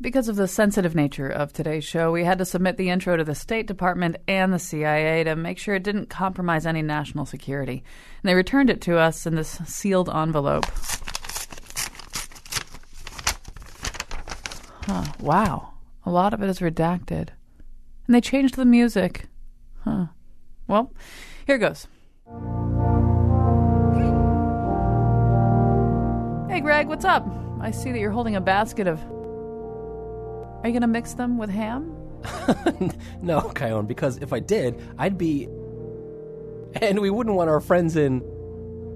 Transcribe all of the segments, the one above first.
Because of the sensitive nature of today's show, we had to submit the intro to the State Department and the CIA to make sure it didn't compromise any national security. And they returned it to us in this sealed envelope. Huh, wow. A lot of it is redacted. And they changed the music. Huh. Well, here goes. Hey, Greg, what's up? I see that you're holding a basket of. Are you going to mix them with ham? no, Kyone, because if I did, I'd be. And we wouldn't want our friends in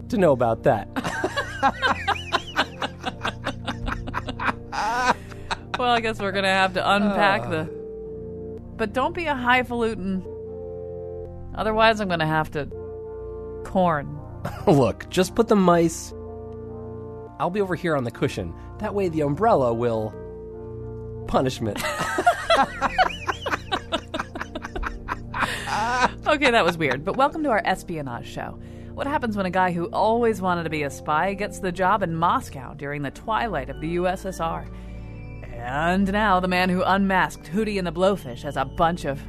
to know about that. well, I guess we're going to have to unpack uh. the. But don't be a highfalutin. Otherwise, I'm going to have to. Corn. Look, just put the mice. I'll be over here on the cushion. That way the umbrella will. Punishment. okay, that was weird, but welcome to our espionage show. What happens when a guy who always wanted to be a spy gets the job in Moscow during the twilight of the USSR? And now the man who unmasked Hootie and the Blowfish has a bunch of.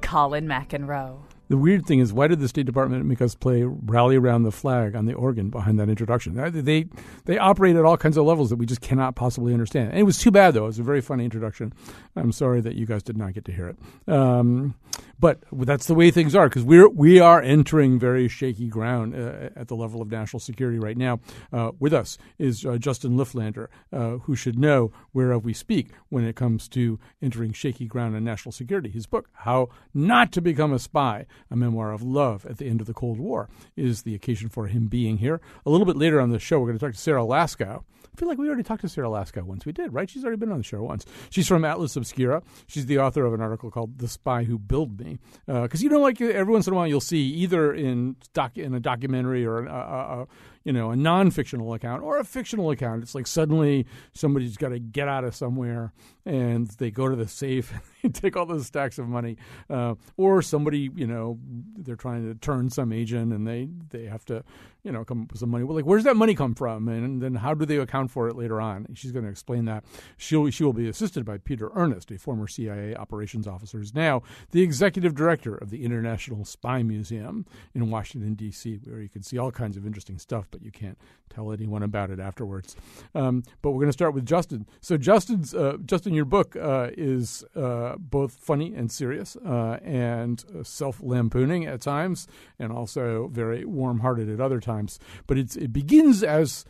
Colin McEnroe. The weird thing is, why did the State Department make us play "Rally Around the Flag" on the organ behind that introduction? They they operate at all kinds of levels that we just cannot possibly understand. And it was too bad, though. It was a very funny introduction. I'm sorry that you guys did not get to hear it. Um, but that's the way things are because we're we are entering very shaky ground uh, at the level of national security right now. Uh, with us is uh, Justin Lifflander, uh, who should know whereof we speak when it comes to entering shaky ground in national security. His book, "How Not to Become a Spy." A memoir of love at the end of the Cold War, is the occasion for him being here. A little bit later on the show, we're going to talk to Sarah Laskow. I feel like we already talked to Sarah Laskow once. We did, right? She's already been on the show once. She's from Atlas Obscura. She's the author of an article called "The Spy Who Billed Me," because uh, you know, like every once in a while, you'll see either in doc in a documentary or a, a, a you know, a non-fictional account or a fictional account. It's like suddenly somebody's got to get out of somewhere and they go to the safe and take all those stacks of money, uh, or somebody, you know, they're trying to turn some agent and they they have to, you know, come up with some money. Well, like, where's that money come from, and then how do they account for it later on? She's going to explain that. She'll she will be assisted by Peter Ernest, a former CIA operations officer, who's now the executive director of the International Spy Museum in Washington D.C., where you can see all kinds of interesting stuff but you can't tell anyone about it afterwards. Um, but we're going to start with Justin. So Justin's uh, Justin, your book uh, is uh, both funny and serious, uh, and self lampooning at times, and also very warm hearted at other times. But it begins as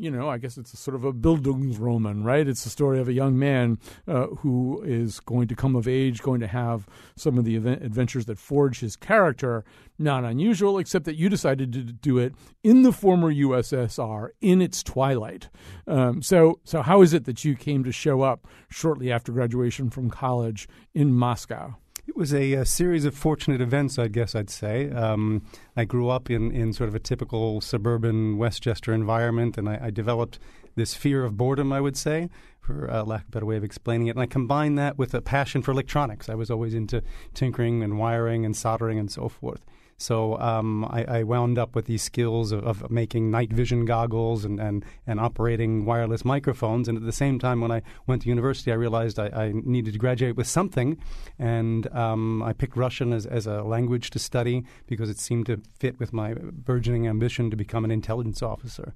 you know, I guess it's a sort of a Bildungsroman, right? It's the story of a young man uh, who is going to come of age, going to have some of the event- adventures that forge his character. Not unusual, except that you decided to do it in the former USSR in its twilight. Um, so, so how is it that you came to show up shortly after graduation from college in Moscow? It was a, a, series of fortunate events, I guess I'd say. Um, I grew up in, in sort of a typical suburban Westchester environment, and I, I developed this fear of boredom, I would say, for uh, lack of a better way of explaining it. And I combined that with a passion for electronics. I was always into tinkering and wiring and soldering and so forth. So um, I, I, wound up with these skills of, of, making night vision goggles and, and, and operating wireless microphones. And at the same time, when I went to university, I realized I, I needed to graduate with something. And um, I picked Russian as, as a language to study because it seemed to fit with my burgeoning ambition to become an intelligence officer.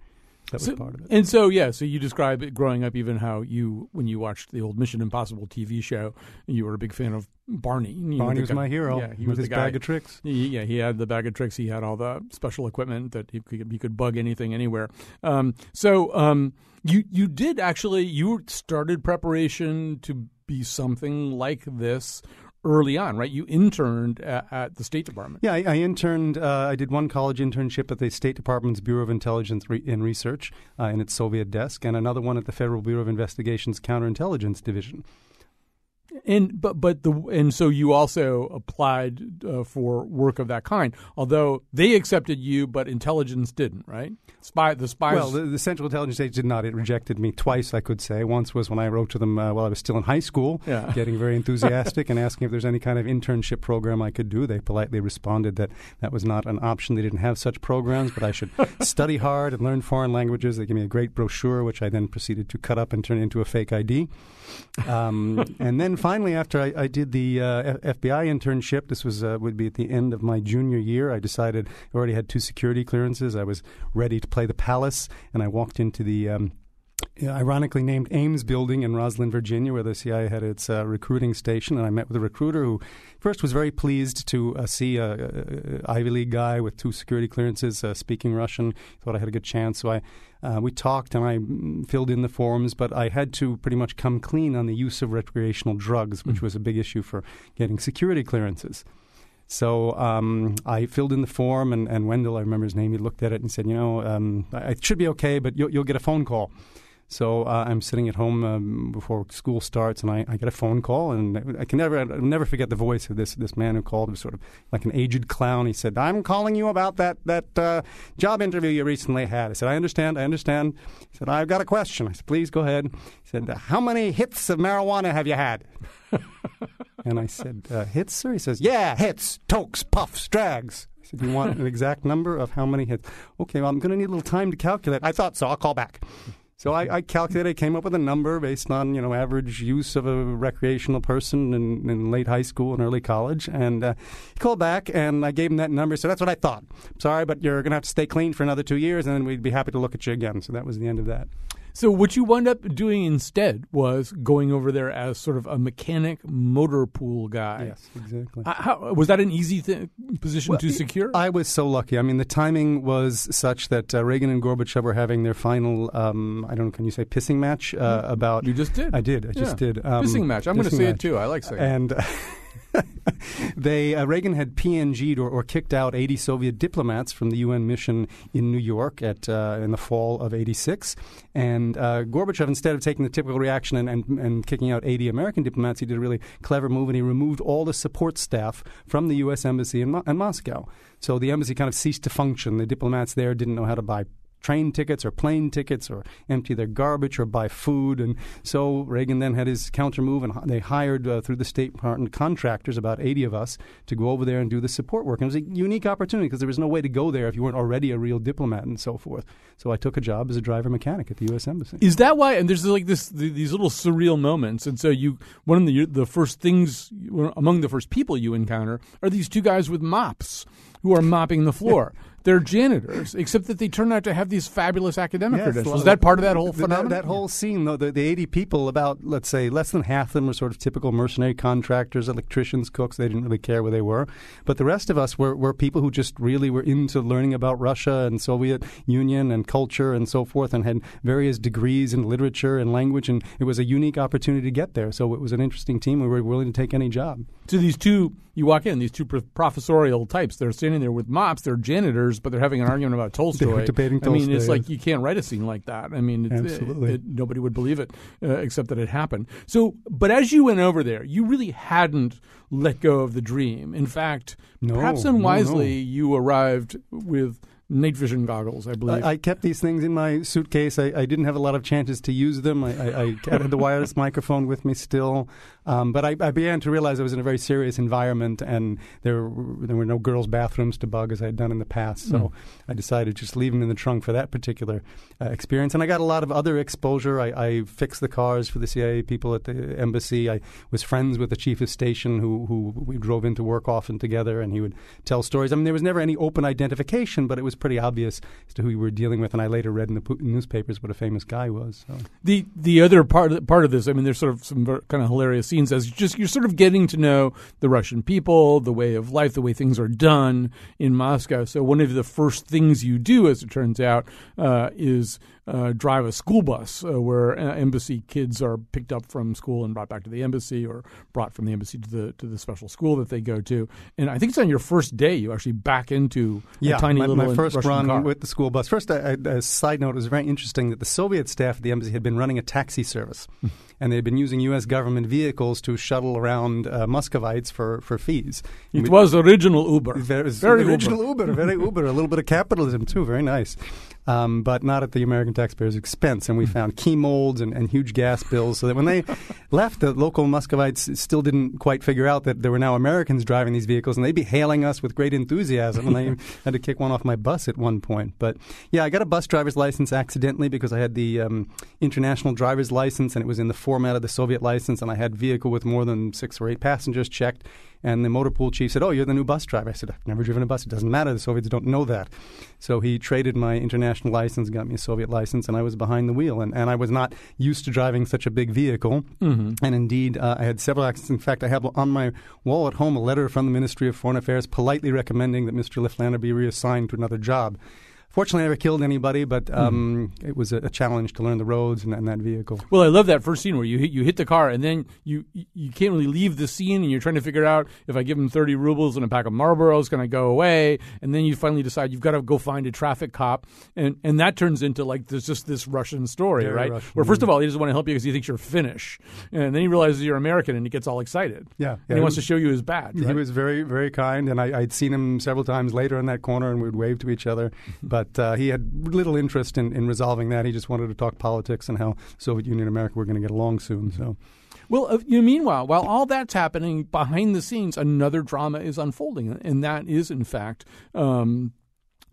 That was so, part of it. And so, yeah, so you describe it growing up, even how you, when you watched the old Mission Impossible TV show, you were a big fan of Barney. You Barney was guy, my hero. Yeah, he was his guy, bag of tricks. He, yeah, he had the bag of tricks. He had all the special equipment that he could, he could bug anything anywhere. Um, so um, you you did actually you started preparation to be something like this early on, right? You interned at, at the State Department. Yeah, I, I interned. Uh, I did one college internship at the State Department's Bureau of Intelligence Re- and Research uh, in its Soviet desk, and another one at the Federal Bureau of Investigation's Counterintelligence Division. And but but the and so you also applied uh, for work of that kind. Although they accepted you, but intelligence didn't, right? Spy the spies. Well, the, the Central Intelligence Agency did not. It rejected me twice. I could say once was when I wrote to them uh, while I was still in high school, Yeah. getting very enthusiastic and asking if there's any kind of internship program I could do. They politely responded that that was not an option. They didn't have such programs, but I should study hard and learn foreign languages. They gave me a great brochure, which I then proceeded to cut up and turn into a fake ID. Um, and then finally, after I, I did the uh, FBI internship, this was uh, would be at the end of my junior year. I decided I already had two security clearances. I was ready to play the palace, and I walked into the. Um, ironically named Ames Building in Rosslyn, Virginia, where the CIA had its uh, recruiting station. And I met with a recruiter who first was very pleased to uh, see a, Ivy League guy with two security clearances uh, speaking Russian. Thought I had a good chance, so I uh, we talked and I filled in the forms. But I had to pretty much come clean on the use of recreational drugs, which was a big issue for getting security clearances. So um, I filled in the form, and, and Wendell, I remember his name, he looked at it and said, You know, um, I- it should be okay, but you'll, you'll get a phone call. So uh, I'm sitting at home um, before school starts, and I, I get a phone call, and I can never I'll never forget the voice of this this man who called. It was sort of like an aged clown. He said, "I'm calling you about that that uh, job interview you recently had." I said, "I understand, I understand." He said, "I've got a question." I said, "Please go ahead." He said, "How many hits of marijuana have you had?" and I said, uh, "Hits, sir." He says, "Yeah, hits, tokes, puffs, drags." I said, "Do you want an exact number of how many hits?" Okay, well, I'm going to need a little time to calculate. I thought so. I'll call back. So I, I calculated, came up with a number based on you know average use of a recreational person in, in late high school and early college, and uh, he called back and I gave him that number. So that's what I thought. Sorry, but you're going to have to stay clean for another two years, and then we'd be happy to look at you again. So that was the end of that. So what you wound up doing instead was going over there as sort of a mechanic motor pool guy. Yes, exactly. Uh, How, was that an easy th- position to secure? I was so lucky. I mean, the timing was such that uh, Reagan and Gorbachev were having their final, um, I don't know, can you say pissing match uh, about. you just did. I did. I just did. Um, Pissing match. I'm going to say match. it too. I like saying it. And they uh, Reagan had PNG'd or, or kicked out 80 Soviet diplomats from the UN mission in New York at uh, in the fall of '86, and uh, Gorbachev, instead of taking the typical reaction and, and, and kicking out 80 American diplomats, he did a really clever move and he removed all the support staff from the U.S. embassy in, Mo- in Moscow. So the embassy kind of ceased to function. The diplomats there didn't know how to buy train tickets or plane tickets or empty their garbage or buy food. And so Reagan then had his counter move, and they hired uh, through the State Department contractors, about 80 of us, to go over there and do the support work. And it was a unique opportunity because there was no way to go there if you weren't already a real diplomat and so forth. So I took a job as a driver mechanic at the U.S. Embassy. Is that why? And there's like this th- these little surreal moments, and so you one of the the first things among the first people you encounter are these two guys with mops who are mopping the floor. They're janitors, except that they turn out to have these fabulous academic Yes, credentials. Is that part of that whole phenomenon? That, whole scene, though, the, the 80 people, about, let's say, less than half of them were sort of typical mercenary contractors, electricians, cooks. They didn't really care where they were. But the rest of us were, were people who just really were into learning about Russia and Soviet Union and culture and so forth and had various degrees in literature and language. And it was a unique opportunity to get there. So it was an interesting team. We were willing to take any job. So these two, you walk in, these two professorial types, they're standing there with mops, they're janitors, but they're having an argument about Tolstoy. They were debating I mean, it's like you can't write a scene like that. I mean, it's, Absolutely. it- it- nobody would believe it uh, except that it happened. So, but as you went over there, you really hadn't let go of the dream. In fact, No, perhaps no, unwisely, no. you arrived with night vision goggles, I believe. I, I kept these things in my suitcase. I, I didn't have a lot of chances to use them. I, I, I had the wireless microphone with me still, um, but I, I began to realize I was in a very serious environment, and there were, there were no girls' bathrooms to bug as I had done in the past. So I decided to just leave them in the trunk for that particular uh, experience. And I got a lot of other exposure. I, I fixed the cars for the CIA people at the embassy. I was friends with the chief of station, who who we drove into work often together, and he would tell stories. I mean, there was never any open identification, but it was pretty obvious as to who we were dealing with. And I later read in the newspapers what a famous guy was. So. The the other part of, part of this, I mean, there's sort of some kind of hilarious scenes as just you're sort of getting to know the Russian people, the way of life, the way things are done in Moscow. So one of the first things you do, as it turns out, uh, is uh, drive a school bus uh, where uh, embassy kids are picked up from school and brought back to the embassy, or brought from the embassy to the to the special school that they go to. And I think it's on your first day you actually back into yeah, a tiny my, little my first Russian run car. with the school bus. First, a, a side note: it was very interesting that the Soviet staff at the embassy had been running a taxi service, and they had been using U.S. government vehicles to shuttle around uh, Muscovites for for fees. It We- was original Uber. Very, Very original Uber. very Uber. A little bit of capitalism too. Very nice, um, but not at the American taxpayers' expense. And we found key molds and, and huge gas bills, so that when they left, the local Muscovites still didn't quite figure out that there were now Americans driving these vehicles, and they'd be hailing us with great enthusiasm. And I had to kick one off my bus at one point. But yeah, I got a bus driver's license accidentally because I had the um, international driver's license, and it was in the format of the Soviet license, and I had vehicle with more than six or eight passengers checked. And the motor pool chief said, "Oh, you're the new bus driver." I said, "I've never driven a bus. It doesn't matter. The Soviets don't know that." So he traded my international license, got me a Soviet license, and I was behind the wheel. And, and I was not used to driving such a big vehicle. Mm-hmm. And indeed, uh, I had several accidents. In fact, I have on my wall at home a letter from the Ministry of Foreign Affairs politely recommending that Mr. Lifflander be reassigned to another job. Fortunately, I never killed anybody, but um, it was a, a challenge to learn the roads and, and that vehicle. Well, I love that first scene where you hit you hit the car and then you you can't really leave the scene and you're trying to figure out if I give him thirty rubles and a pack of Marlboros going to go away and then you finally decide you've got to go find a traffic cop and and that turns into like there's just this Russian story, Very right? Russian, where first of all he doesn't want to help you because he thinks you're Finnish and then he realizes you're American and he gets all excited. Yeah, and yeah, he it wants to show you his badge. He was very, very kind, and I, I'd seen him several times later in that corner, and we'd wave to each other. But uh, he had little interest in, in resolving that. He just wanted to talk politics and how Soviet Union and America were going to get along soon. So, Well, uh, you know, meanwhile, while all that's happening behind the scenes, another drama is unfolding, and that is, in fact, um,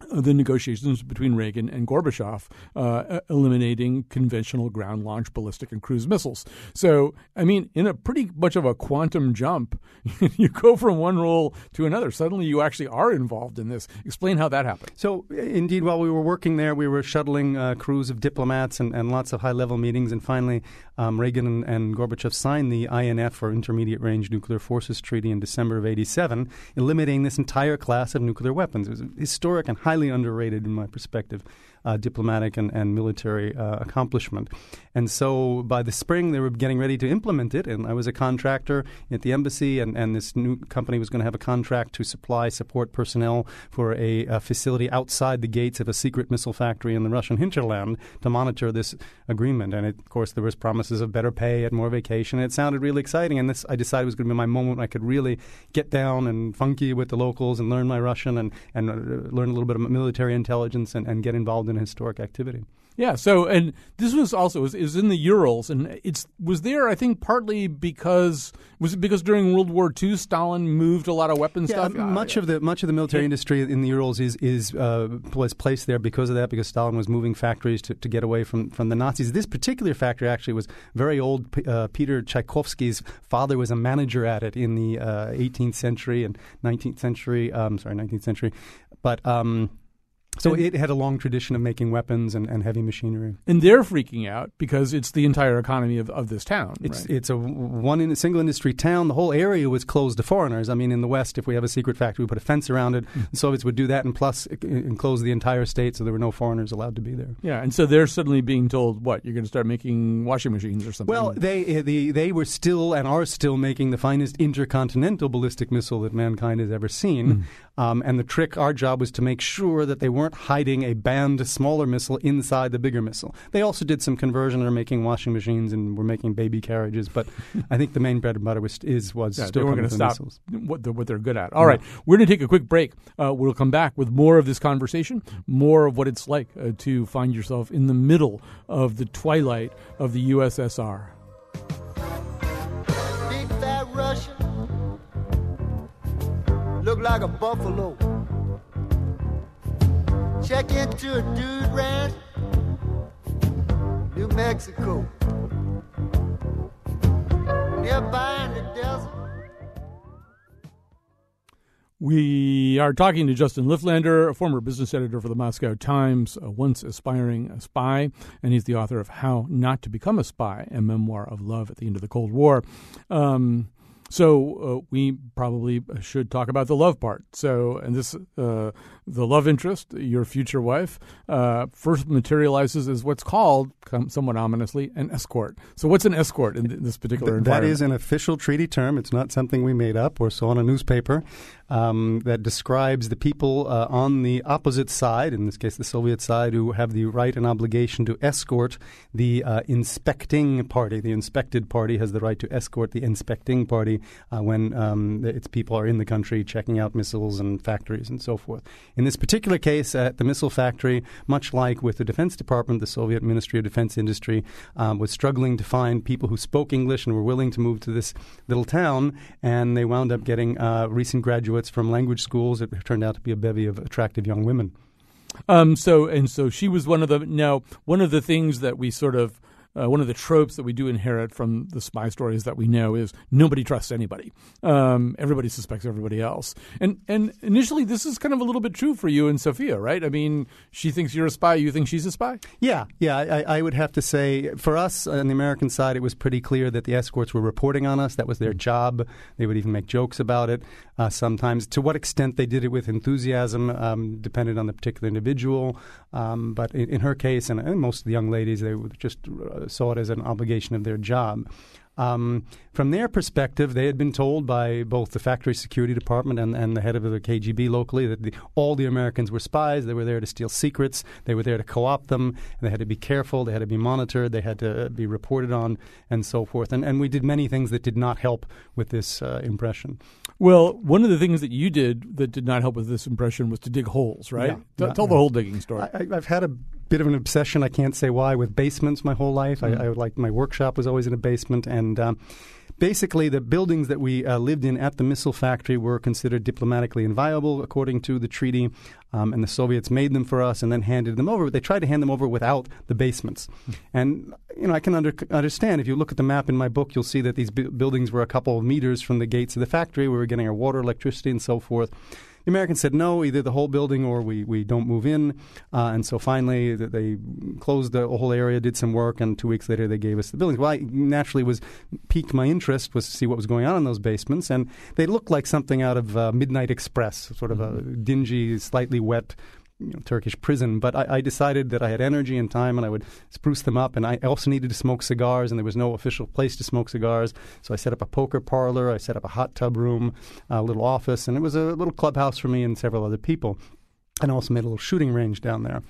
the negotiations between Reagan and Gorbachev, uh, eliminating conventional ground launch ballistic and cruise missiles. So, I mean, in a pretty much of a quantum jump, you go from one role to another. Suddenly, you actually are involved in this. Explain how that happened. so indeed, while we were working there, we were shuttling uh, crews of diplomats and, and lots of high level meetings. And finally, um, Reagan and, and Gorbachev signed the INF, or Intermediate Range Nuclear Forces Treaty, in December of '87, eliminating this entire class of nuclear weapons. It was historic and highly underrated, in my perspective. Uh, diplomatic and, and military uh, accomplishment. And so by the spring, they were getting ready to implement it. And I was a contractor at the embassy, and, and this new company was going to have a contract to supply support personnel for a, a facility outside the gates of a secret missile factory in the Russian hinterland to monitor this agreement. And it, of course, there was promises of better pay and more vacation. It sounded really exciting, and this I decided was going to be my moment I could really get down and funky with the locals and learn my Russian and, and uh, learn a little bit of military intelligence and, and get involved in historic activity. Yeah. So, and this was also was in the Urals, and it's was there. I think partly because was it because during World War II, Stalin moved a lot of weapons Yeah, stuff. much of the much of the military Yeah. industry in the Urals is is uh, was placed there because of that. Because Stalin was moving factories to, to get away from, from the Nazis. This particular factory actually was very old. P- Uh, Peter Tchaikovsky's father was a manager at it in the uh, 18th century and 19th century. Um, sorry, 19th century, but. Um, so And- it had a long tradition of making weapons and, and heavy machinery. and they're freaking out because it's the entire economy of, of this town. It's right? it's a one in a single industry town. The whole area was closed to foreigners. I mean, in the West, if we have a secret factory, we put a fence around it. Hmm. The Soviets would do that, and plus enclose the entire state, so there were no foreigners allowed to be there. yeah, and so they're suddenly being told what you're going to start making washing machines or something. Well, they uh, the, they were still and are still making the finest intercontinental ballistic missile that mankind has ever seen. Um, and the trick, our job was to make sure that they weren't hiding a banned smaller missile inside the bigger missile. They also did some conversion. They're making washing machines and were making baby carriages. But I think the main bread and butter was is was Yeah, still they going to stop missiles. what they're, what they're good at. All right, we're going to take a quick break. Uh, we'll come back with more of this conversation, more of what it's like uh, to find yourself in the middle of the twilight of the USSR. Like a buffalo. Check into a dude ranch. New Mexico. Nearby in the desert. We are talking to Justin Lifflander, a former business editor for the Moscow Times, a once aspiring spy, and he's the author of How Not to Become a Spy, a memoir of love at the end of the Cold War. Um, So uh, we probably should talk about the love part. So, and this, uh, the love interest, your future wife, uh, first materializes as what's called, somewhat ominously, an escort. So, what's an escort in th- this particular Th- That is an official treaty term. It's not something we made up or saw in a newspaper. Um, that describes the people uh, on the opposite side, in this case the Soviet side, who have the right and obligation to escort the uh, inspecting party. The inspected party has the right to escort the inspecting party uh, when um, its people are in the country checking out missiles and factories and so forth. In this particular case, at the missile factory, much like with the Defense Department, the Soviet Ministry of Defense Industry um, was struggling to find people who spoke English and were willing to move to this little town, and they wound up getting uh, recent graduates from language schools. It turned out to be a bevy of attractive young women. Um, so and so she was one of the now one of the things that we sort of uh, one of the tropes that we do inherit from the spy stories that we know is nobody trusts anybody. Um, everybody suspects everybody else. And and initially, this is kind of a little bit true for you and Sophia, right? I mean, she thinks you're a spy. You think she's a spy. Yeah, yeah. I, I would have to say, for us on the American side, it was pretty clear that the escorts were reporting on us. That was their job. They would even make jokes about it uh, sometimes. To what extent they did it with enthusiasm um, depended on the particular individual. Um, but in, in, her case, and, and, most of the young ladies, they were just uh, saw it as an obligation of their job. Um, from their perspective, they had been told by both the factory security department and, and the head of the KGB locally that the, all the Americans were spies. They were there to steal secrets. They were there to co opt them. And they had to be careful. They had to be monitored. They had to be reported on, and so forth. And, and we did many things that did not help with this uh, impression. Well, one of the things that you did that did not help with this impression was to dig holes, right? Yeah, T- yeah, tell yeah. the whole digging story. I, I've had a bit of an obsession. I can't say why with basements my whole life. Mm-hmm. I, I like my workshop was always in a basement, and um, basically the buildings that we uh, lived in at the missile factory were considered diplomatically inviolable according to the treaty. Um, and the Soviets made them for us and then handed them over. But they tried to hand them over without the basements. And you know, I can under, understand if you look at the map in my book, you'll see that these bu- buildings were a couple of meters from the gates of the factory. We were getting our water, electricity, and so forth. The Americans said no, either the whole building or we, we don't move in. Uh, and so finally, they closed the whole area, did some work, and two weeks later they gave us the buildings. Well, I naturally was piqued my interest was to see what was going on in those basements, and they looked like something out of uh, Midnight Express, sort of a dingy, slightly wet you know, Turkish prison. But I, I, decided that I had energy and time, and I would spruce them up. And I also needed to smoke cigars, and there was no official place to smoke cigars. So I set up a poker parlor. I set up a hot tub room, a little office, and it was a little clubhouse for me and several other people. And I also made a little shooting range down there.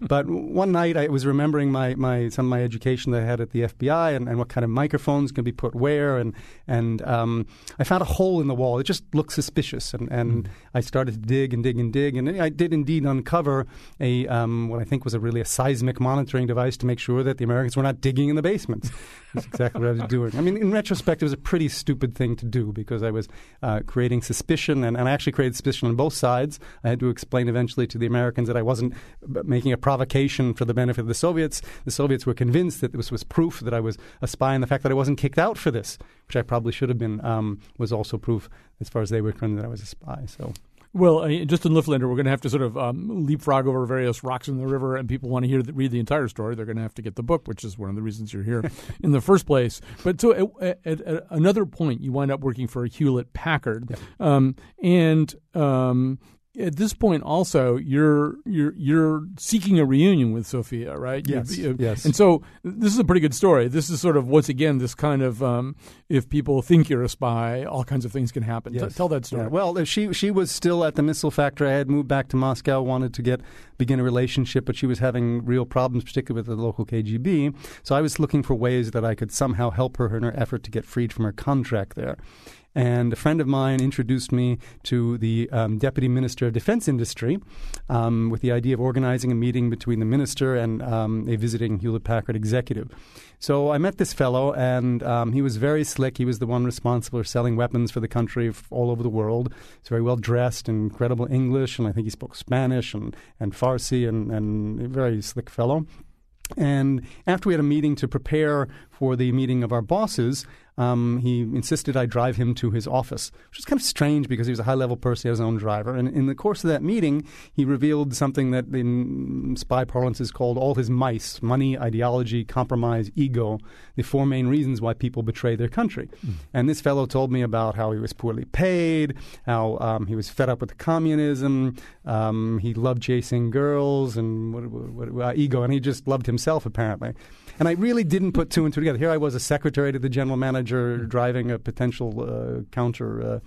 But one night I was remembering my, my some of my education that I had at the FBI and, and what kind of microphones can be put where and and um, I found a hole in the wall. It just looked suspicious and, and Hmm. I started to dig and dig and dig and I did indeed uncover a um, what I think was a really a seismic monitoring device to make sure that the Americans were not digging in the basements. That's exactly what I was doing. I mean, in retrospect, it was a pretty stupid thing to do because I was uh, creating suspicion and, and I actually created suspicion on both sides. I had to explain eventually to the Americans that I wasn't making a provocation for the benefit of the Soviets. The Soviets were convinced that this was proof that I was a spy, and the fact that I wasn't kicked out for this, which I probably should have been, um, was also proof, as far as they were concerned, that I was a spy. So. Well, uh, Justin Lifflander, we're going to have to sort of um, leapfrog over various rocks in the river, and people want to hear the, read the entire story. They're going to have to get the book, which is one of the reasons you're here in the first place. But so at, at, at another point, you wind up working for Hewlett Packard, um, and um, at this point, also you're you're you're seeking a reunion with Sophia, right? You- Yes, you- yes. And so this is a pretty good story. This is sort of once again this kind of um, if people think you're a spy, all kinds of things can happen. T- Yes. tell that story. Yeah, well, uh, she she was still at the missile factory. I had moved back to Moscow, wanted to get begin a relationship, but she was having real problems, particularly with the local KGB. So I was looking for ways that I could somehow help her in her effort to get freed from her contract there. And a friend of mine introduced me to the um, deputy minister of defense industry um, with the idea of organizing a meeting between the minister and um, a visiting Hewlett Packard executive. So I met this fellow, and um, he was very slick. He was the one responsible for selling weapons for the country all over the world. He's very well dressed, and incredible English, and I think he spoke Spanish and, and Farsi, and, and a very slick fellow. And after we had a meeting to prepare for the meeting of our bosses, um, he insisted I drive him to his office, which was kind of strange because he was a high level person, he had his own driver. And in the course of that meeting, he revealed something that in spy parlance is called all his MICE money, ideology, compromise, ego, the four main reasons why people betray their country. Hmm. And this fellow told me about how he was poorly paid, how um, he was fed up with communism, um, he loved chasing girls, and what, what, what, uh, ego, and he just loved himself apparently. And I really didn't put two and two together. Here I was, a secretary to the general manager, driving a potential uh, counter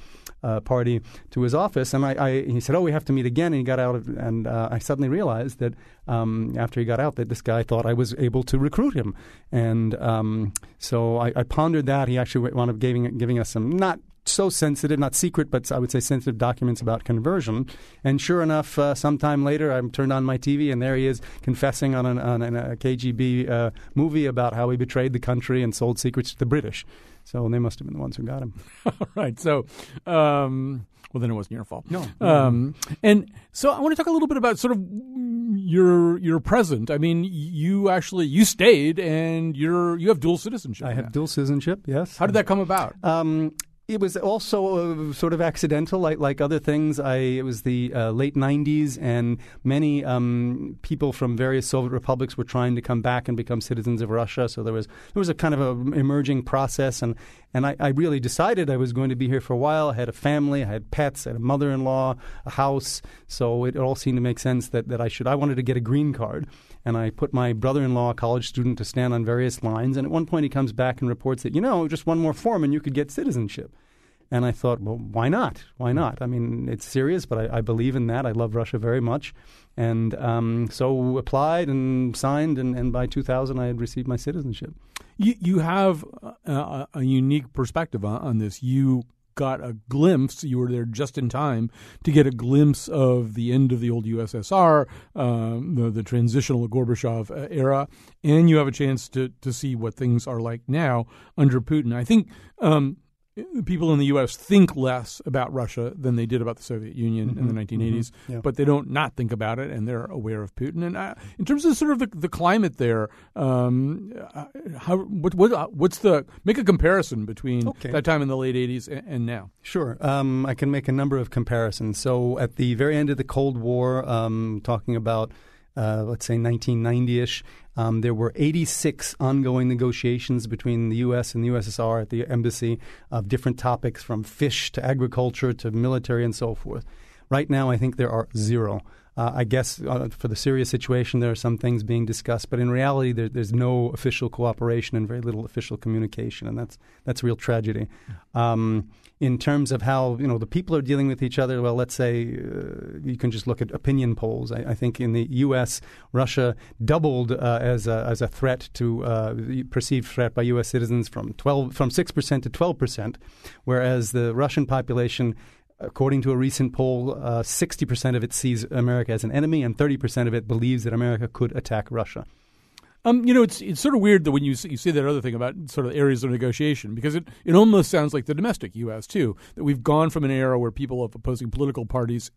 uh, uh, party to his office, and I, I, he said, "Oh, we have to meet again." And he got out, of, and I suddenly realized that um, after he got out, that this guy thought I was able to recruit him, and um, so I, I pondered that. He actually wound up giving giving us some not so sensitive, not secret, but I would say sensitive documents about conversion. And sure enough, uh, sometime later, I turned on my TV, and there he is confessing on, an, on an, a KGB uh, movie about how he betrayed the country and sold secrets to the British. So they must have been the ones who got him. All right. So, um, well, then it wasn't your fault. No. Um, and so I want to talk a little bit about sort of your your present. I mean, you actually you stayed, and you're you have dual citizenship. I now. have dual citizenship. Yes. How did that come about? Um, it was also uh, sort of accidental, like like other things. I it was the uh, late '90s, and many um, people from various Soviet republics were trying to come back and become citizens of Russia. So there was there was a kind of a emerging process, and and I, I really decided I was going to be here for a while. I had a family, I had pets, I had a mother-in-law, a house. So it all seemed to make sense that that I should. I wanted to get a green card, and I put my brother-in-law, a college student, to stand on various lines. And at one point, he comes back and reports that you know just one more form and you could get citizenship. And I thought, well, why not? Why not? I mean, it's serious, but I, I believe in that. I love Russia very much. And um, so applied and signed, and, and, by 2000, I had received my citizenship. You, you have a, a unique perspective on, on this. You got a glimpse. You were there just in time to get a glimpse of the end of the old USSR, um, the, the transitional Gorbachev uh, era, and you have a chance to to see what things are like now under Putin. I think. Um, people in the U.S. think less about Russia than they did about the Soviet Union mm-hmm, in the 1980s, mm-hmm, yeah. but they don't not think about it, and they're aware of Putin. And uh, in terms of sort of the, the climate there, um, uh, how what, what, what's the make a comparison between okay. that time in the late 80s and, and now? Sure, um, I can make a number of comparisons. So at the very end of the Cold War, um, talking about uh, let's say 1990ish, um, there were 86 ongoing negotiations between the U.S. and the USSR at the embassy of different topics from fish to agriculture to military and so forth. Right now, I think there are zero. Uh, I guess uh, for the Syria situation, there are some things being discussed, but in reality, there, there's no official cooperation and very little official communication, and that's that's real tragedy. Um, in terms of how you know the people are dealing with each other, well, let's say uh, you can just look at opinion polls. I, I think in the U.S., Russia doubled uh, as a, as a threat to uh, perceived threat by U.S. citizens from twelve from six percent to twelve percent, whereas the Russian population According to a recent poll, uh, 60% of it sees America as an enemy, and 30% of it believes that America could attack Russia. Um, you know, it's it's sort of weird that when you you see that other thing about sort of areas of negotiation because it, it almost sounds like the domestic U.S. too that we've gone from an era where people of opposing political parties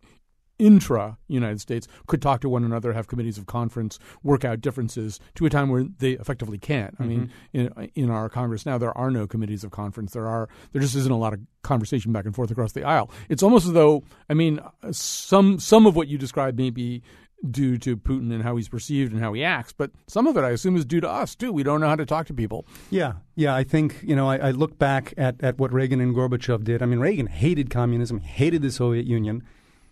intra United States could talk to one another, have committees of conference, work out differences, to a time where they effectively can't. Mm-hmm. I mean, Mm-hmm. in, in our Congress now, there are no committees of conference. There are there just isn't a lot of conversation back and forth across the aisle. It's almost as though I mean, some some of what you described may be due to Putin and how he's perceived and how he acts, but some of it I assume is due to us too. We don't know how to talk to people. Yeah, yeah. I think you know I, I look back at at what Reagan and Gorbachev did. I mean, Reagan hated communism, he hated the Soviet Union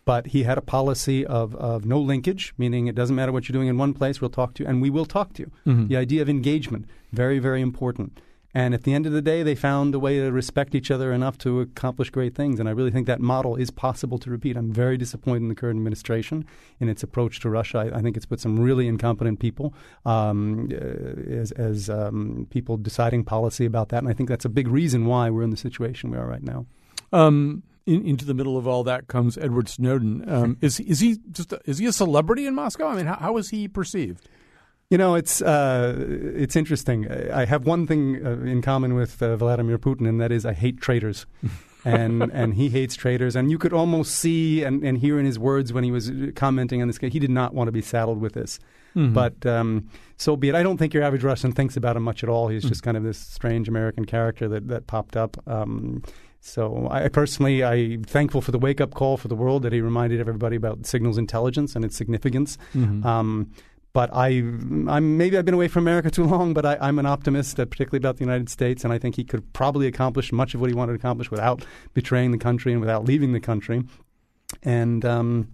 but he had a policy of, of no linkage, meaning it doesn't matter what you're doing in one place, we'll talk to you, and we will talk to you. Mm-hmm. The idea of engagement, very, very important. And at the end of the day, they found a way to respect each other enough to accomplish great things. And I really think that model is possible to repeat. I'm very disappointed in the current administration in its approach to Russia. I, I think it's put some really incompetent people um, as, as um, people deciding policy about that. And I think that's a big reason why we're in the situation we are right now. Um, in, into the middle of all that comes Edward Snowden. Um, is is he just a, is he a celebrity in Moscow? I mean, how, how is he perceived? You know, it's uh, it's interesting. I have one thing uh, in common with uh, Vladimir Putin, and that is I hate traitors. and and he hates traitors. And you could almost see and, and hear in his words when he was commenting on this he did not want to be saddled with this. But um, so be it. I don't think your average Russian thinks about him much at all. He's just kind of this strange American character that that popped up. Um, so I personally, I'm thankful for the wake up call for the world that he reminded everybody about signals intelligence and its significance. Um, but I, I'm maybe I've been away from America too long. But I, I'm an optimist, uh, particularly about the United States, and I think he could probably accomplish much of what he wanted to accomplish without betraying the country and without leaving the country. And um,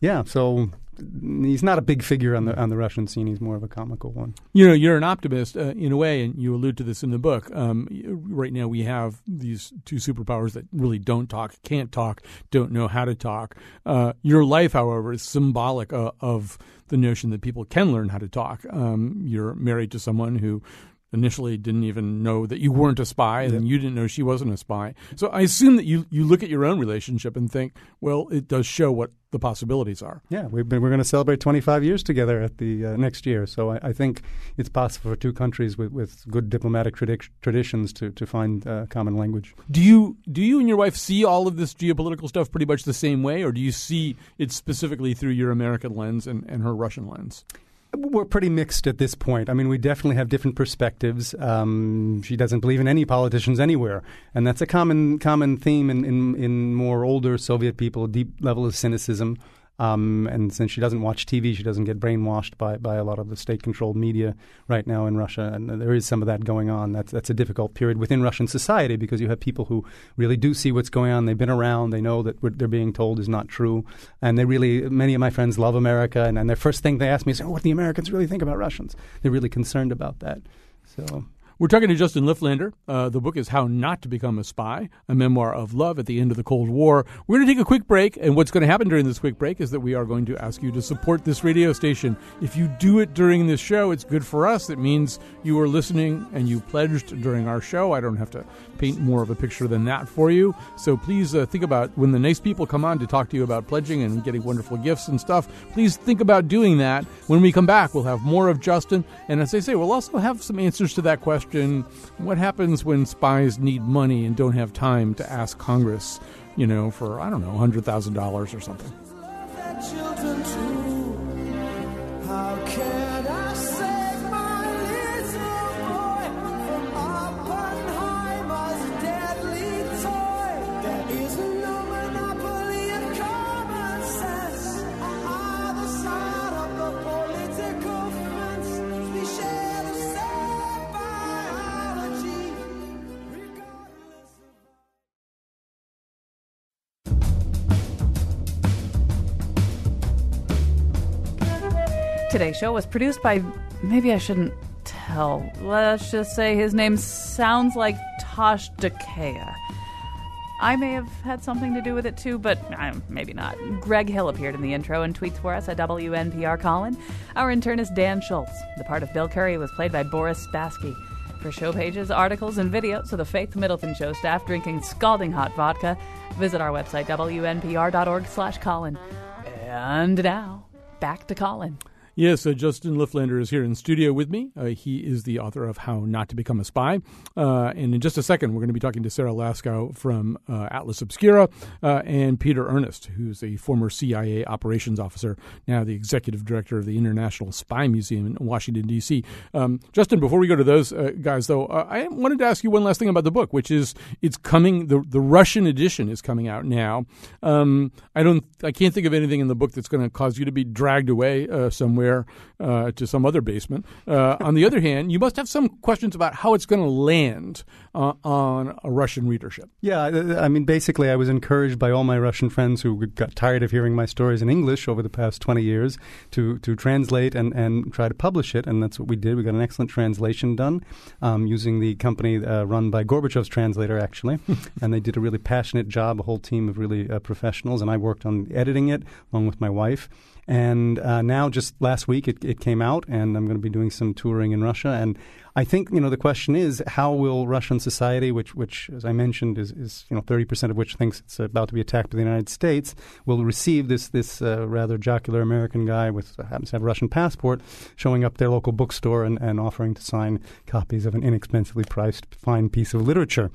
yeah, so he's not a big figure on the on the Russian scene. He's more of a comical one. You know, you're an optimist uh, in a way, and you allude to this in the book. Um, right now, we have these two superpowers that really don't talk, can't talk, don't know how to talk. Uh, your life, however, is symbolic uh, of the notion that people can learn how to talk. Um, you're married to someone who initially didn't even know that you weren't a spy, and then you didn't know she wasn't a spy. So I assume that you, you look at your own relationship and think, well, it does show what the possibilities are. Yeah, we've been, we're going to celebrate 25 years together at the uh, next year. So I, I think it's possible for two countries with, with good diplomatic tradi- traditions to to find uh, common language. Do you do you and your wife see all of this geopolitical stuff pretty much the same way, or do you see it specifically through your American lens and, and her Russian lens? We're pretty mixed at this point. I mean, we definitely have different perspectives. Um, she doesn't believe in any politicians anywhere, and that's a common common theme in, in, in more older Soviet people. A deep level of cynicism. Um, and since she doesn't watch TV, she doesn't get brainwashed by, by a lot of the state-controlled media right now in Russia, and there is some of that going on. That's that's a difficult period within Russian society because you have people who really do see what's going on. They've been around. They know that what they're being told is not true, and they really many of my friends love America, and, and their first thing they ask me is, oh, "What do the Americans really think about Russians?" They're really concerned about that. So We're talking to Justin Lifflander. Uh, the book is How Not to Become a Spy, a memoir of love at the end of the Cold War. We're going to take a quick break, and what's going to happen during this quick break is that we are going to ask you to support this radio station. If you do it during this show, it's good for us. It means you are listening and you pledged during our show. I don't have to paint more of a picture than that for you. So please uh, think about when the nice people come on to talk to you about pledging and getting wonderful gifts and stuff. Please think about doing that. When we come back, we'll have more of Justin. And as I say, we'll also have some answers to that question what happens when spies need money and don't have time to ask Congress, you know, for, I don't know, $100,000 or something? Show was produced by. Maybe I shouldn't tell. Let's just say his name sounds like Tosh Dakea. I may have had something to do with it too, but uh, maybe not. Greg Hill appeared in the intro and tweets for us at WNPR Colin. Our intern is Dan Schultz. The part of Bill Curry was played by Boris Spassky. For show pages, articles, and videos of the Faith Middleton Show staff drinking scalding hot vodka, visit our website, wnpr.org slash Colin. And now, back to Colin. Yes, uh, Justin Lifflander is here in studio with me. Uh, he is the author of How Not to Become a Spy. Uh, and in just a second, we're going to be talking to Sarah Laskow from uh, Atlas Obscura uh, and Peter Ernest, who's a former CIA operations officer, now the executive director of the International Spy Museum in Washington, D.C. Um, Justin, before we go to those uh, guys, though, I wanted to ask you one last thing about the book, which is it's coming, the, the Russian edition is coming out now. Um, I don't, I can't think of anything in the book that's going to cause you to be dragged away somewhere uh, to some other basement. Uh, on the other hand, you must have some questions about how it's going to land uh, on a Russian readership. Yeah, I mean, basically, I was encouraged by all my Russian friends who got tired of hearing my stories in English over the past 20 years to, to translate and, and try to publish it, and that's what we did. We got an excellent translation done um, using the company uh, run by Gorbachev's translator, actually, and they did a really passionate job, a whole team of really uh, professionals, and I worked on editing it along with my wife. And uh, now, just last week, it, it came out, and I'm going to be doing some touring in Russia. And I think you know the question is how will Russian society, which, which as I mentioned, is, is you know 30 percent of which thinks it's about to be attacked by the United States, will receive this this uh, rather jocular American guy with uh, happens to have a Russian passport, showing up their local bookstore and, and offering to sign copies of an inexpensively priced fine piece of literature.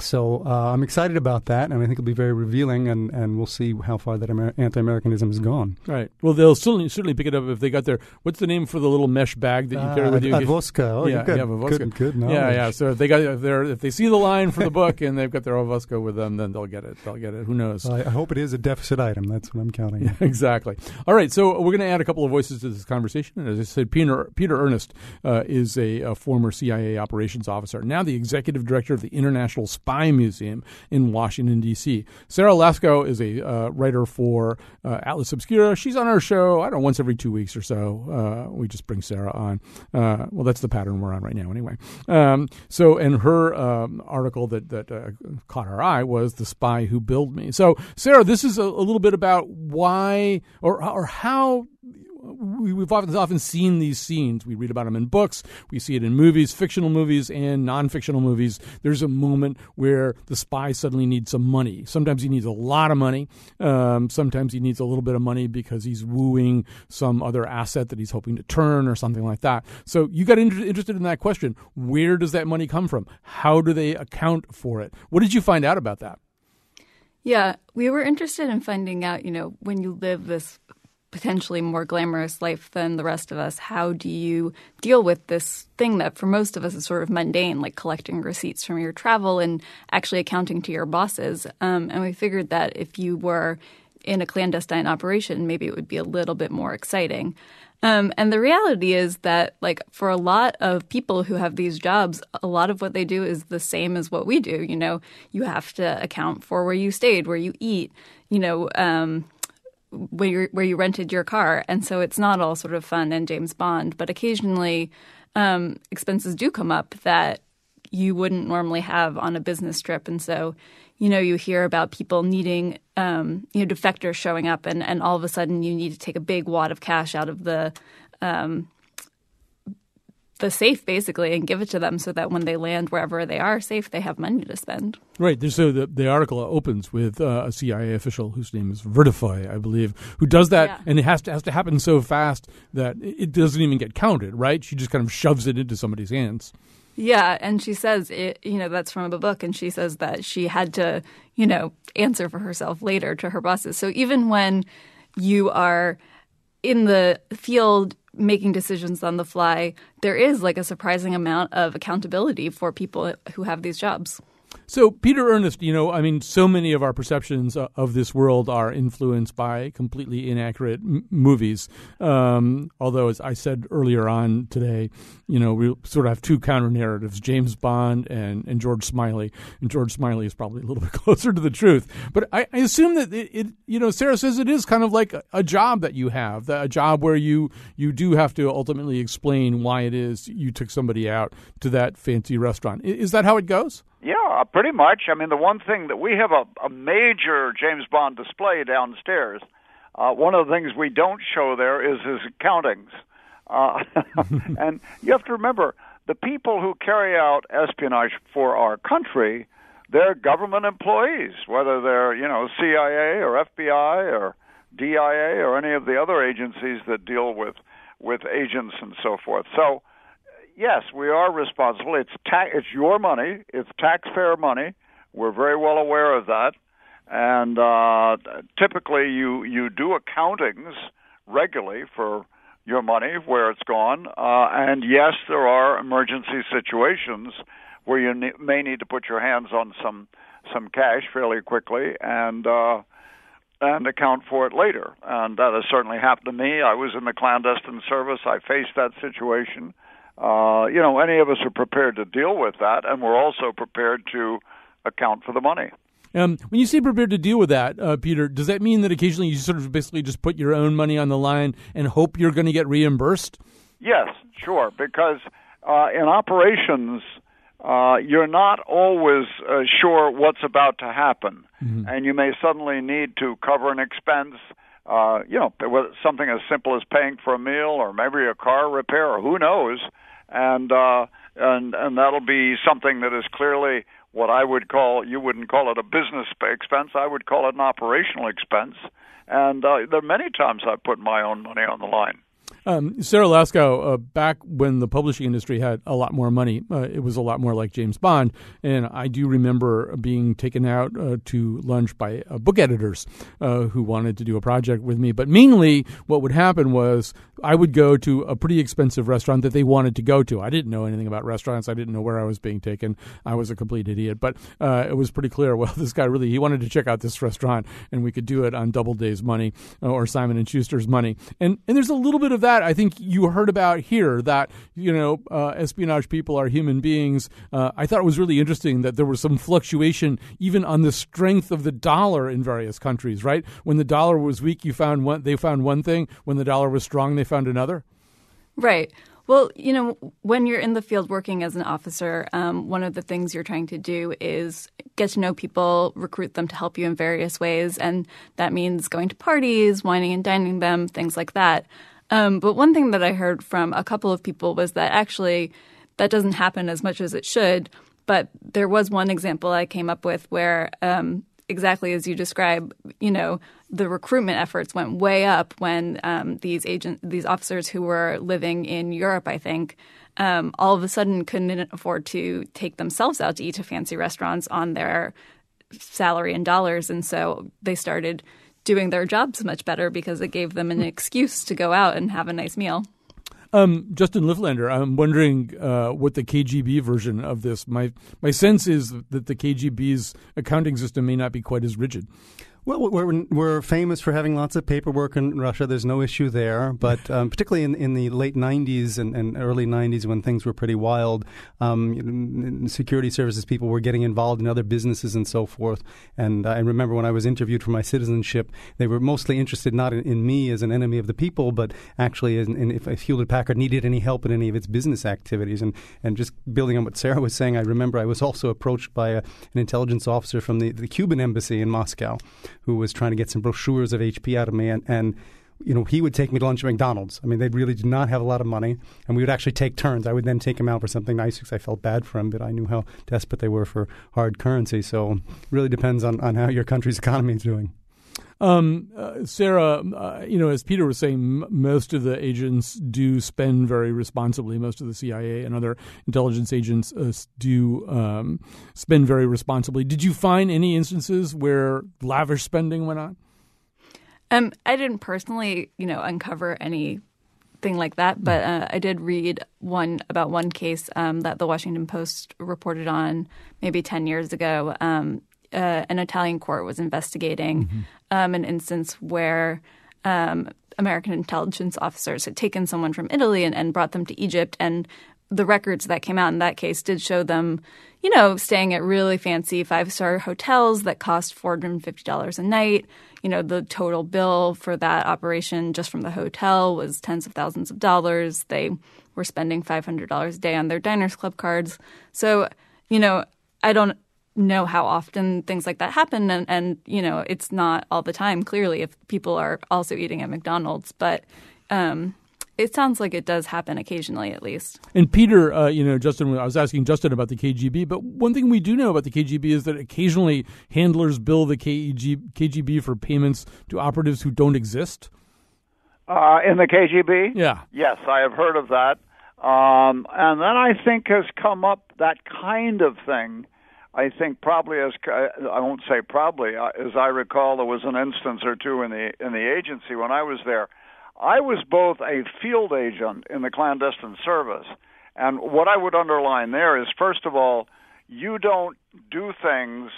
So uh, I'm excited about that, and I think it'll be very revealing, and, and we'll see how far that Amer- anti-Americanism has gone. Right. Well, they'll certainly certainly pick it up if they got their what's the name for the little mesh bag that you carry Uh, with you? avoska. Oh, yeah, good. yeah, Voska. Good, good yeah, knowledge. yeah. So if they got if they're if they see the line for the book and they've got their Voska with them, then they'll get it. They'll get it. Who knows? I, I hope it is a deficit item. That's what I'm counting. on. exactly. All right, so we're going to add a couple of voices to this conversation. And as I said, Peter Peter Ernest uh, is a, a former CIA operations officer, now the executive director of the International Spy Museum in Washington D.C. Sarah Laskow is a uh, writer for uh, Atlas Obscura. She's on our show. I don't know once every two weeks or so. Uh, we just bring Sarah on. Uh, well, that's the pattern we're on right now, anyway. Um, so, and her um, article that that uh, caught our eye was "The Spy Who Billed Me." So, Sarah, this is a, a little bit about why or or how we've often, often seen these scenes. We read about them in books. We see it in movies, fictional movies and non-fictional movies. There's a moment where the spy suddenly needs some money. Sometimes he needs a lot of money. Um, sometimes he needs a little bit of money because he's wooing some other asset that he's hoping to turn or something like that. So you got inter- interested in that question. Where does that money come from? How do they account for it? What did you find out about that? Yeah, we were interested in finding out, you know, when you live this potentially more glamorous life than the rest of us, how do you deal with this thing that for most of us is sort of mundane, like collecting receipts from your travel and actually accounting to your bosses? Um, and we figured that if you were in a clandestine operation, maybe it would be a little bit more exciting. Um, and the reality is that, like, for a lot of people who have these jobs, a lot of what they do is the same as what we do. You know, you have to account for where you stayed, where you eat, you know, um, where where you rented your car, and so it's not all sort of fun and James Bond. But occasionally, um, expenses do come up that you wouldn't normally have on a business trip, and so you know you hear about people needing um, you know defectors showing up, and and all of a sudden you need to take a big wad of cash out of the um, the safe basically and give it to them so that when they land wherever they are safe, they have money to spend. Right. So the, the article opens with uh, a CIA official whose name is Vertify, I believe, who does that, Yeah. and it has to has to happen so fast that it doesn't even get counted. Right? She just kind of shoves it into somebody's hands. Yeah, and she says it, you know that's from a book and she says that she had to, you know, answer for herself later to her bosses. So even when you are in the field making decisions on the fly, there is like a surprising amount of accountability for people who have these jobs. So, Peter Earnest, you know, I mean, so many of our perceptions uh, of this world are influenced by completely inaccurate m- movies. Um, although, as I said earlier on today, you know, we sort of have two counter narratives James Bond and, and George Smiley. And George Smiley is probably a little bit closer to the truth. But I, I assume that it, it, you know, Sarah says it is kind of like a, a job that you have, a job where you, you do have to ultimately explain why it is you took somebody out to that fancy restaurant. Is that how it goes? Yeah, pretty much. I mean, the one thing that we have a, a major James Bond display downstairs. Uh, one of the things we don't show there is his accountings. Uh, and you have to remember the people who carry out espionage for our country, they're government employees, whether they're, you know, CIA or FBI or DIA or any of the other agencies that deal with with agents and so forth. So, yes, we are responsible. It's ta- it's your money. It's taxpayer money. We're very well aware of that, and uh, typically you you do accountings regularly for your money where it's gone. Uh, and yes, there are emergency situations where you ne- may need to put your hands on some some cash fairly quickly and. Uh, and account for it later. And that has certainly happened to me. I was in the clandestine service. I faced that situation. Uh, you know, any of us are prepared to deal with that, and we're also prepared to account for the money. Um, when you say prepared to deal with that, uh, Peter, does that mean that occasionally you sort of basically just put your own money on the line and hope you're going to get reimbursed? Yes, sure, because uh, in operations, uh, you're not always uh, sure what's about to happen, and you may suddenly need to cover an expense. Uh, you know, something as simple as paying for a meal, or maybe a car repair, or who knows, and uh, and and that'll be something that is clearly what I would call you wouldn't call it a business expense. I would call it an operational expense. And uh, there are many times I've put my own money on the line. Um, Sarah Laskow, uh, back when the publishing industry had a lot more money, uh, it was a lot more like James Bond. And I do remember being taken out uh, to lunch by uh, book editors uh, who wanted to do a project with me. But mainly, what would happen was I would go to a pretty expensive restaurant that they wanted to go to. I didn't know anything about restaurants. I didn't know where I was being taken. I was a complete idiot. But uh, it was pretty clear. Well, this guy really he wanted to check out this restaurant, and we could do it on Doubleday's money or Simon and Schuster's money. And and there's a little bit of that I think you heard about here. That you know, uh, espionage people are human beings. Uh, I thought it was really interesting that there was some fluctuation even on the strength of the dollar in various countries. Right when the dollar was weak, you found one. They found one thing. When the dollar was strong, they found another. Right. Well, you know, when you're in the field working as an officer, um, one of the things you're trying to do is get to know people, recruit them to help you in various ways. And that means going to parties, wining and dining them, things like that. Um, but one thing that I heard from a couple of people was that actually that doesn't happen as much as it should. But there was one example I came up with where um, exactly as you describe, you know, the recruitment efforts went way up when um, these agent, these officers who were living in Europe, I think, um, all of a sudden couldn't afford to take themselves out to eat to fancy restaurants on their salary in dollars, and so they started doing their jobs much better because it gave them an excuse to go out and have a nice meal. Um, Justin Lifflander, I'm wondering uh, what the KGB version of this. My my sense is that the KGB's accounting system may not be quite as rigid. Well, we're, we're famous for having lots of paperwork in Russia. There's no issue there. But um, particularly in, in the late 90s and, and, early 90s when things were pretty wild, um, security services people were getting involved in other businesses and so forth. And I remember when I was interviewed for my citizenship, they were mostly interested not in, in me as an enemy of the people, but actually in, in if, if Hewlett Packard needed any help in any of its business activities. And, and just building on what Sarah was saying, I remember I was also approached by a, an intelligence officer from the, the Cuban embassy in Moscow who was trying to get some brochures of HP out of me, and, and you know, he would take me to lunch at McDonald's. I mean, they really did not have a lot of money, and we would actually take turns. I would then take him out for something nice because I felt bad for him, but I knew how desperate they were for hard currency. So, really depends on, on how your country's economy is doing. Um, uh, Sarah, uh, you know, as Peter was saying, m- most of the agents do spend very responsibly. Most of the CIA and other intelligence agents uh, do um, spend very responsibly. Did you find any instances where lavish spending went on? Um, I didn't personally, you know, uncover any thing like that, but uh, I did read one about one case um, that the Washington Post reported on maybe ten years ago. Um, uh, an Italian court was investigating mm-hmm. um, an instance where um, American intelligence officers had taken someone from Italy and, and, brought them to Egypt. And the records that came out in that case did show them, you know, staying at really fancy five star hotels that cost $450 a night. You know, the total bill for that operation just from the hotel was tens of thousands of dollars. They were spending $500 a day on their Diners Club cards. So, you know, I don't know how often things like that happen and, and you know it's not all the time clearly if people are also eating at mcdonald's but um, it sounds like it does happen occasionally at least. And peter uh, you know justin i was asking justin about the kgb but one thing we do know about the kgb is that occasionally handlers bill the KGB, kgb for payments to operatives who don't exist. Uh, in the kgb yeah. Yes i have heard of that. Um, and then i think has come up that kind of thing I think probably as I won't say probably uh, as I recall there was an instance or two in the in the agency when I was there. I was both a field agent in the clandestine service, and what I would underline there is first of all, you don't do things,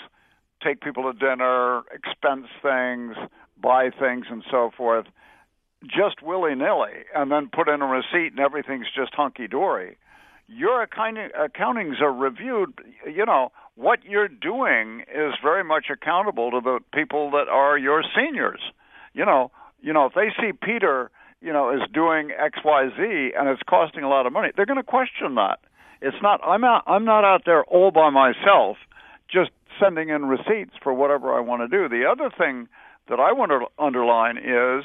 take people to dinner, expense things, buy things, and so forth, just willy nilly, and then put in a receipt and everything's just hunky dory. Your accounting, accountings are reviewed, you know what you're doing is very much accountable to the people that are your seniors. You know, you know, if they see Peter, you know, is doing X, Y, Z, and it's costing a lot of money, they're going to question that. It's not. I'm out. I'm not out there all by myself, just sending in receipts for whatever I want to do. The other thing that I want to underline is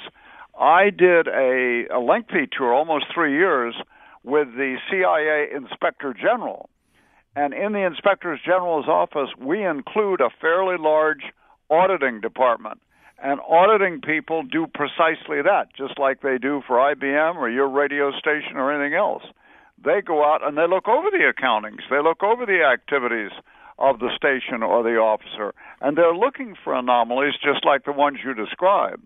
I did a, a lengthy tour, almost three years, with the CIA Inspector General and in the Inspector General's office, we include a fairly large auditing department. And auditing people do precisely that, just like they do for IBM or your radio station or anything else. They go out and they look over the accountings, they look over the activities of the station or the officer, and they're looking for anomalies just like the ones you describe.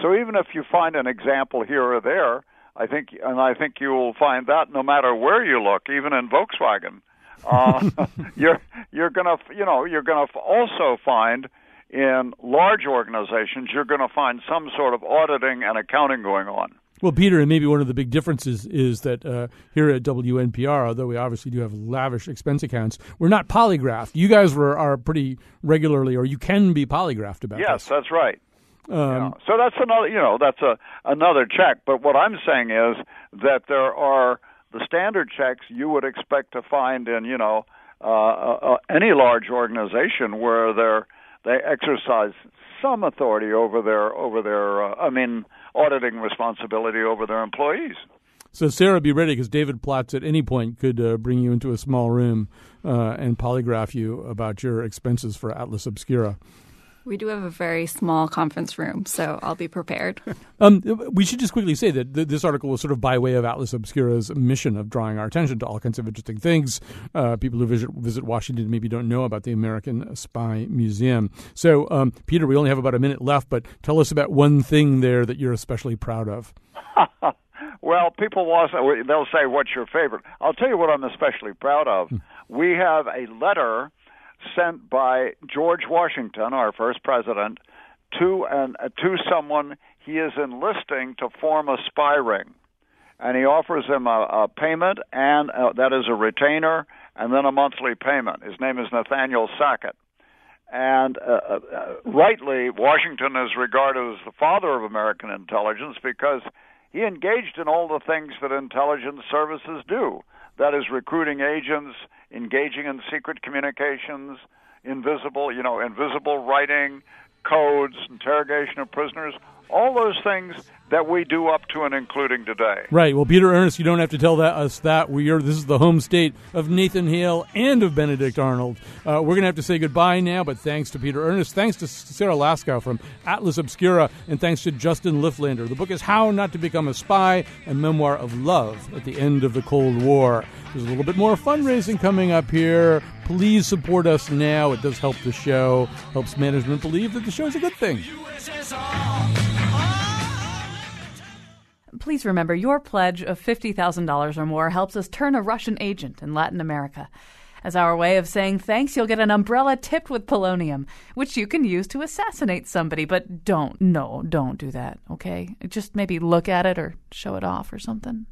So even if you find an example here or there, I think, and I think you will find that no matter where you look, even in Volkswagen, uh, you're you're gonna you know you're gonna also find in large organizations you're going to find some sort of auditing and accounting going on. Well, Peter, and maybe one of the big differences is that uh, here at WNPR, although we obviously do have lavish expense accounts, we're not polygraphed. You guys were are pretty regularly, or you can be polygraphed about Yes, this. that's right. Um, Yeah. So that's another, you know, that's a another check. But what I'm saying is that there are the standard checks you would expect to find in, you know, uh, uh, uh, any large organization where they're they exercise some authority over their over their, uh, I mean, auditing responsibility over their employees. So, Sarah, be ready because David Plotz at any point could uh, bring you into a small room uh, and polygraph you about your expenses for Atlas Obscura. We do have a very small conference room, so I'll be prepared. Um, we should just quickly say that th- this article was sort of by way of Atlas Obscura's mission of drawing our attention to all kinds of interesting things. Uh, people who visit, visit Washington maybe don't know about the American Spy Museum. So, um, Peter, we only have about a minute left, but tell us about one thing there that you're especially proud of. Well, people want they'll say, "What's your favorite?" I'll tell you what I'm especially proud of. We have a letter sent by George Washington, our first president, to an uh, to someone he is enlisting to form a spy ring, and he offers him a, a payment, and uh, that is a retainer, and then a monthly payment. His name is Nathaniel Sackett. And uh, uh, rightly, Washington is regarded as the father of American intelligence because he engaged in all the things that intelligence services do. That is recruiting agents, engaging in secret communications, invisible, you know, invisible writing, codes, interrogation of prisoners, all those things that we do up to and including today. Right. Well, Peter Earnest, you don't have to tell that, us that. We are. This is the home state of Nathan Hale and of Benedict Arnold. Uh, we're going to have to say goodbye now, but thanks to Peter Earnest, thanks to Sarah Laskow from Atlas Obscura, and thanks to Justin Lifflander. The book is How Not to Become a Spy, a memoir of love at the end of the Cold War. There's a little bit more fundraising coming up here. Please support us now. It does help the show, helps management believe that the show is a good thing. Please remember your pledge of $50,000 or more helps us turn a Russian agent in Latin America. As our way of saying thanks, you'll get an umbrella tipped with polonium, which you can use to assassinate somebody. But don't, no, don't do that, okay? Just maybe look at it or show it off or something.